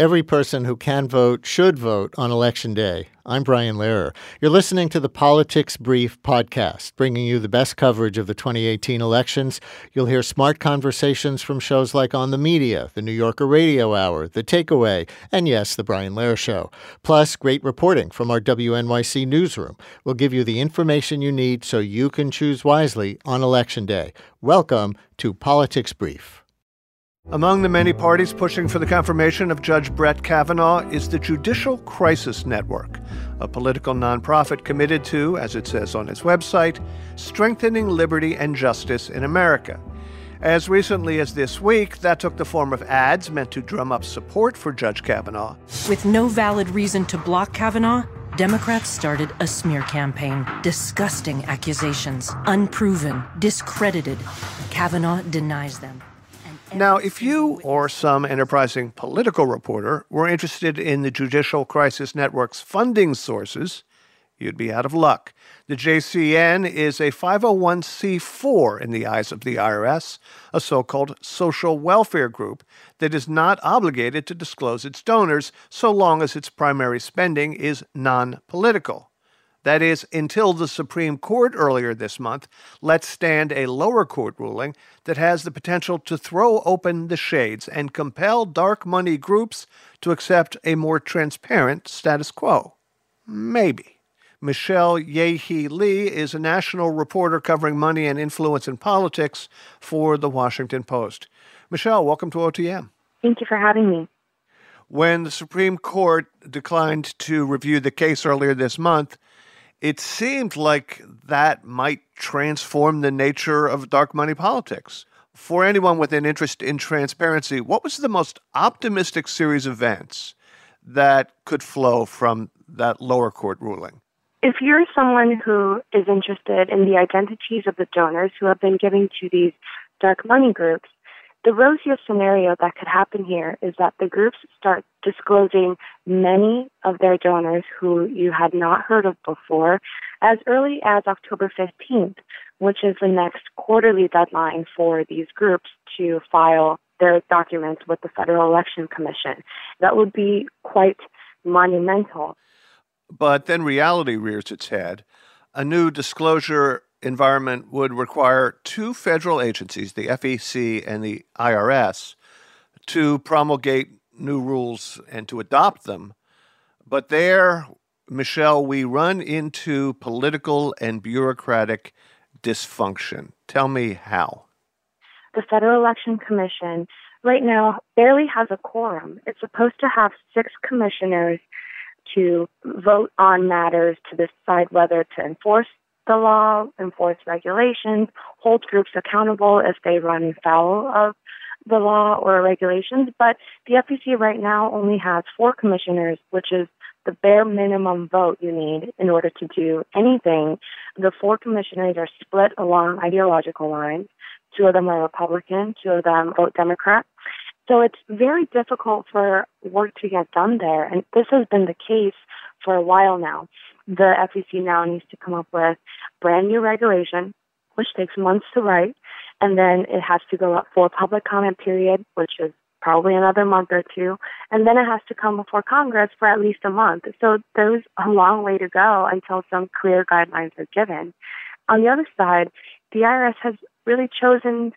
Every person who can vote should vote on Election Day. I'm Brian Lehrer. You're listening to the Politics Brief podcast, bringing you the best coverage of the 2018 elections. You'll hear smart conversations from shows like On the Media, the New Yorker Radio Hour, The Takeaway, and yes, The Brian Lehrer Show. Plus, great reporting from our WNYC newsroom. We'll give you the information you need so you can choose wisely on Election Day. Welcome to Politics Brief. Among the many parties pushing for the confirmation of Judge Brett Kavanaugh is the Judicial Crisis Network, a political nonprofit committed to, as it says on its website, strengthening liberty and justice in America. As recently as this week, that took the form of ads meant to drum up support for Judge Kavanaugh. With no valid reason to block Kavanaugh, Democrats started a smear campaign. Disgusting accusations, unproven, discredited. Kavanaugh denies them. Now, if you or some enterprising political reporter were interested in the Judicial Crisis Network's funding sources, you'd be out of luck. The JCN is a 501c4 in the eyes of the IRS, a so called social welfare group that is not obligated to disclose its donors so long as its primary spending is non political. That is, until the Supreme Court earlier this month let stand a lower court ruling that has the potential to throw open the shades and compel dark money groups to accept a more transparent status quo. Maybe. Michelle Ye Hee Lee is a national reporter covering money and influence in politics for The Washington Post. Michelle, welcome to OTM. Thank you for having me. When the Supreme Court declined to review the case earlier this month, it seemed like that might transform the nature of dark money politics. For anyone with an interest in transparency, what was the most optimistic series of events that could flow from that lower court ruling? If you're someone who is interested in the identities of the donors who have been giving to these dark money groups, the rosiest scenario that could happen here is that the groups start disclosing many of their donors who you had not heard of before as early as October 15th, which is the next quarterly deadline for these groups to file their documents with the Federal Election Commission. That would be quite monumental. But then reality rears its head. A new disclosure environment would require two federal agencies, the FEC and the IRS, to promulgate new rules and to adopt them. But there, Michelle, we run into political and bureaucratic dysfunction. Tell me how. The Federal Election Commission right now barely has a quorum. It's supposed to have six commissioners to vote on matters to decide whether to enforce the law, enforce regulations, hold groups accountable if they run foul of the law or regulations. But the FEC right now only has four commissioners, which is the bare minimum vote you need in order to do anything. The four commissioners are split along ideological lines. Two of them are Republican, two of them vote Democrat. So it's very difficult for work to get done there. And this has been the case for a while now the FEC now needs to come up with brand new regulation, which takes months to write, and then it has to go up for a public comment period, which is probably another month or two, and then it has to come before Congress for at least a month. So there's a long way to go until some clear guidelines are given. On the other side, the IRS has really chosen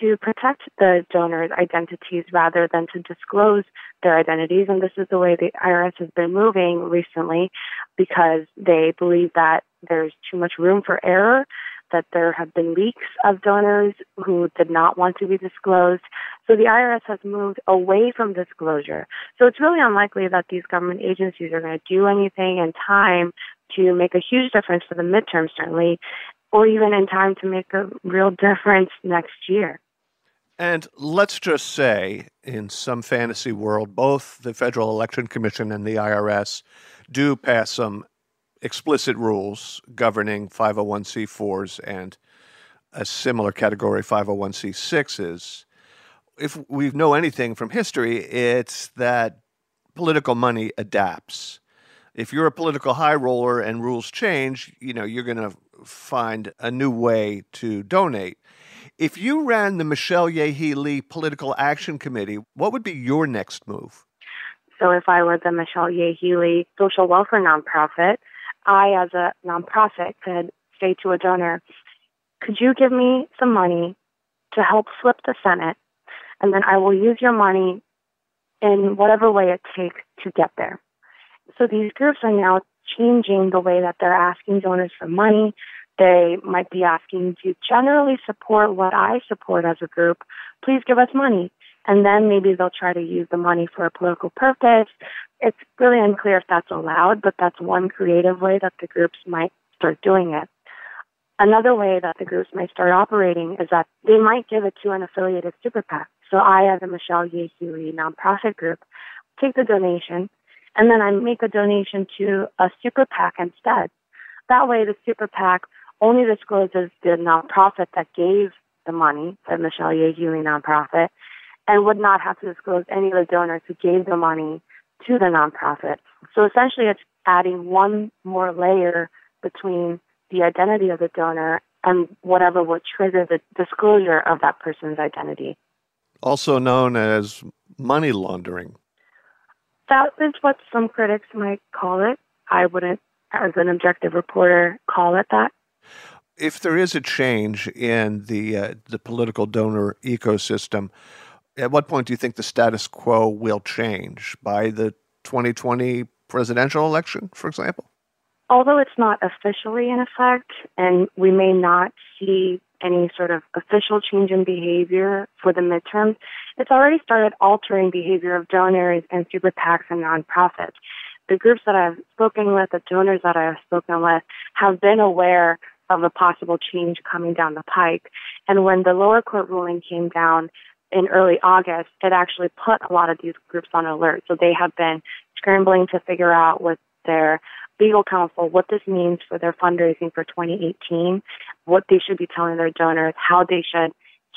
to protect the donors' identities rather than to disclose their identities. And this is the way the IRS has been moving recently because they believe that there's too much room for error, that there have been leaks of donors who did not want to be disclosed. So the IRS has moved away from disclosure. So it's really unlikely that these government agencies are going to do anything in time to make a huge difference for the midterm, certainly, or even in time to make a real difference next year. And let's just say, in some fantasy world, both the Federal Election Commission and the IRS do pass some explicit rules governing 501c4s and a similar category 501c6s. If we know anything from history, it's that political money adapts. If you're a political high roller and rules change, you know, you're going to find a new way to donate. If you ran the Michelle Ye Hee Lee Political Action Committee, what would be your next move? So if I were the Michelle Ye Lee social welfare nonprofit, I, as a nonprofit, could say to a donor, could you give me some money to help flip the Senate? And then I will use your money in whatever way it takes to get there. So these groups are now changing the way that they're asking donors for money. They might be asking to generally support what I support as a group. Please give us money. And then maybe they'll try to use the money for a political purpose. It's really unclear if that's allowed, but that's one creative way that the groups might start doing it. Another way that the groups might start operating is that they might give it to an affiliated super PAC. So I, as a Michelle Ye Hee Lee nonprofit group, take the donation and then I make a donation to a super PAC instead. That way, the super PAC only discloses the nonprofit that gave the money, the Michelle Ye Hee Lee nonprofit, and would not have to disclose any of the donors who gave the money to the nonprofit. So essentially, it's adding one more layer between the identity of the donor and whatever would trigger the disclosure of that person's identity. Also known as money laundering. That is what some critics might call it. I wouldn't, as an objective reporter, call it that. If there is a change in the uh, the political donor ecosystem, at what point do you think the status quo will change by the 2020 presidential election, for example? although it's not officially in effect and we may not see any sort of official change in behavior for the midterms, it's already started altering behavior of donors and super PACs and nonprofits. The groups that I've spoken with, the donors that I've spoken with, have been aware of a possible change coming down the pike. And when the lower court ruling came down in early August, it actually put a lot of these groups on alert. So they have been scrambling to figure out what their legal counsel what this means for their fundraising for 2018, what they should be telling their donors, how they should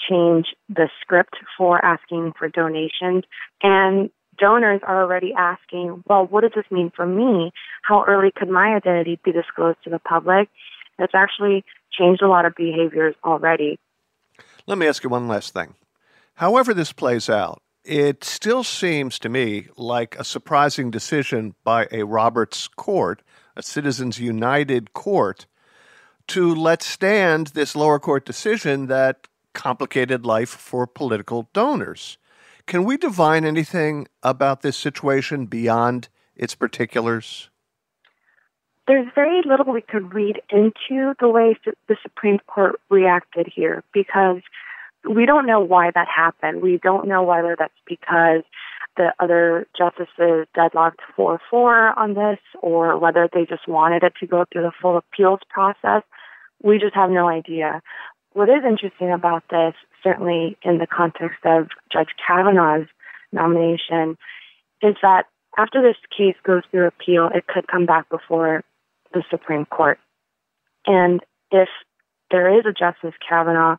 change the script for asking for donations. And donors are already asking, well, what does this mean for me? How early could my identity be disclosed to the public? It's actually changed a lot of behaviors already. Let me ask you one last thing. However, this plays out, it still seems to me like a surprising decision by a Roberts court, a Citizens United court, to let stand this lower court decision that complicated life for political donors. Can we divine anything about this situation beyond its particulars? There's very little we could read into the way the Supreme Court reacted here because we don't know why that happened. We don't know whether that's because the other justices deadlocked 4 4 on this or whether they just wanted it to go through the full appeals process. We just have no idea. What is interesting about this, certainly in the context of Judge Kavanaugh's nomination, is that after this case goes through appeal, it could come back before the Supreme Court. And if there is a Justice Kavanaugh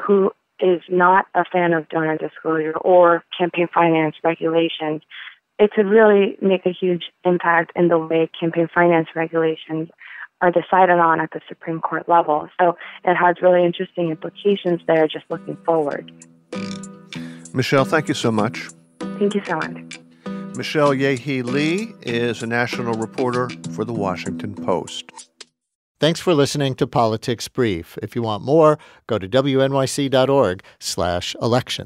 who is not a fan of donor disclosure or campaign finance regulations, it could really make a huge impact in the way campaign finance regulations are decided on at the Supreme Court level. So it has really interesting implications there just looking forward. Michelle, thank you so much. Thank you so much. Michelle Ye Hee Lee is a national reporter for the Washington Post. Thanks for listening to Politics Brief. If you want more, go to wnyc.org/election.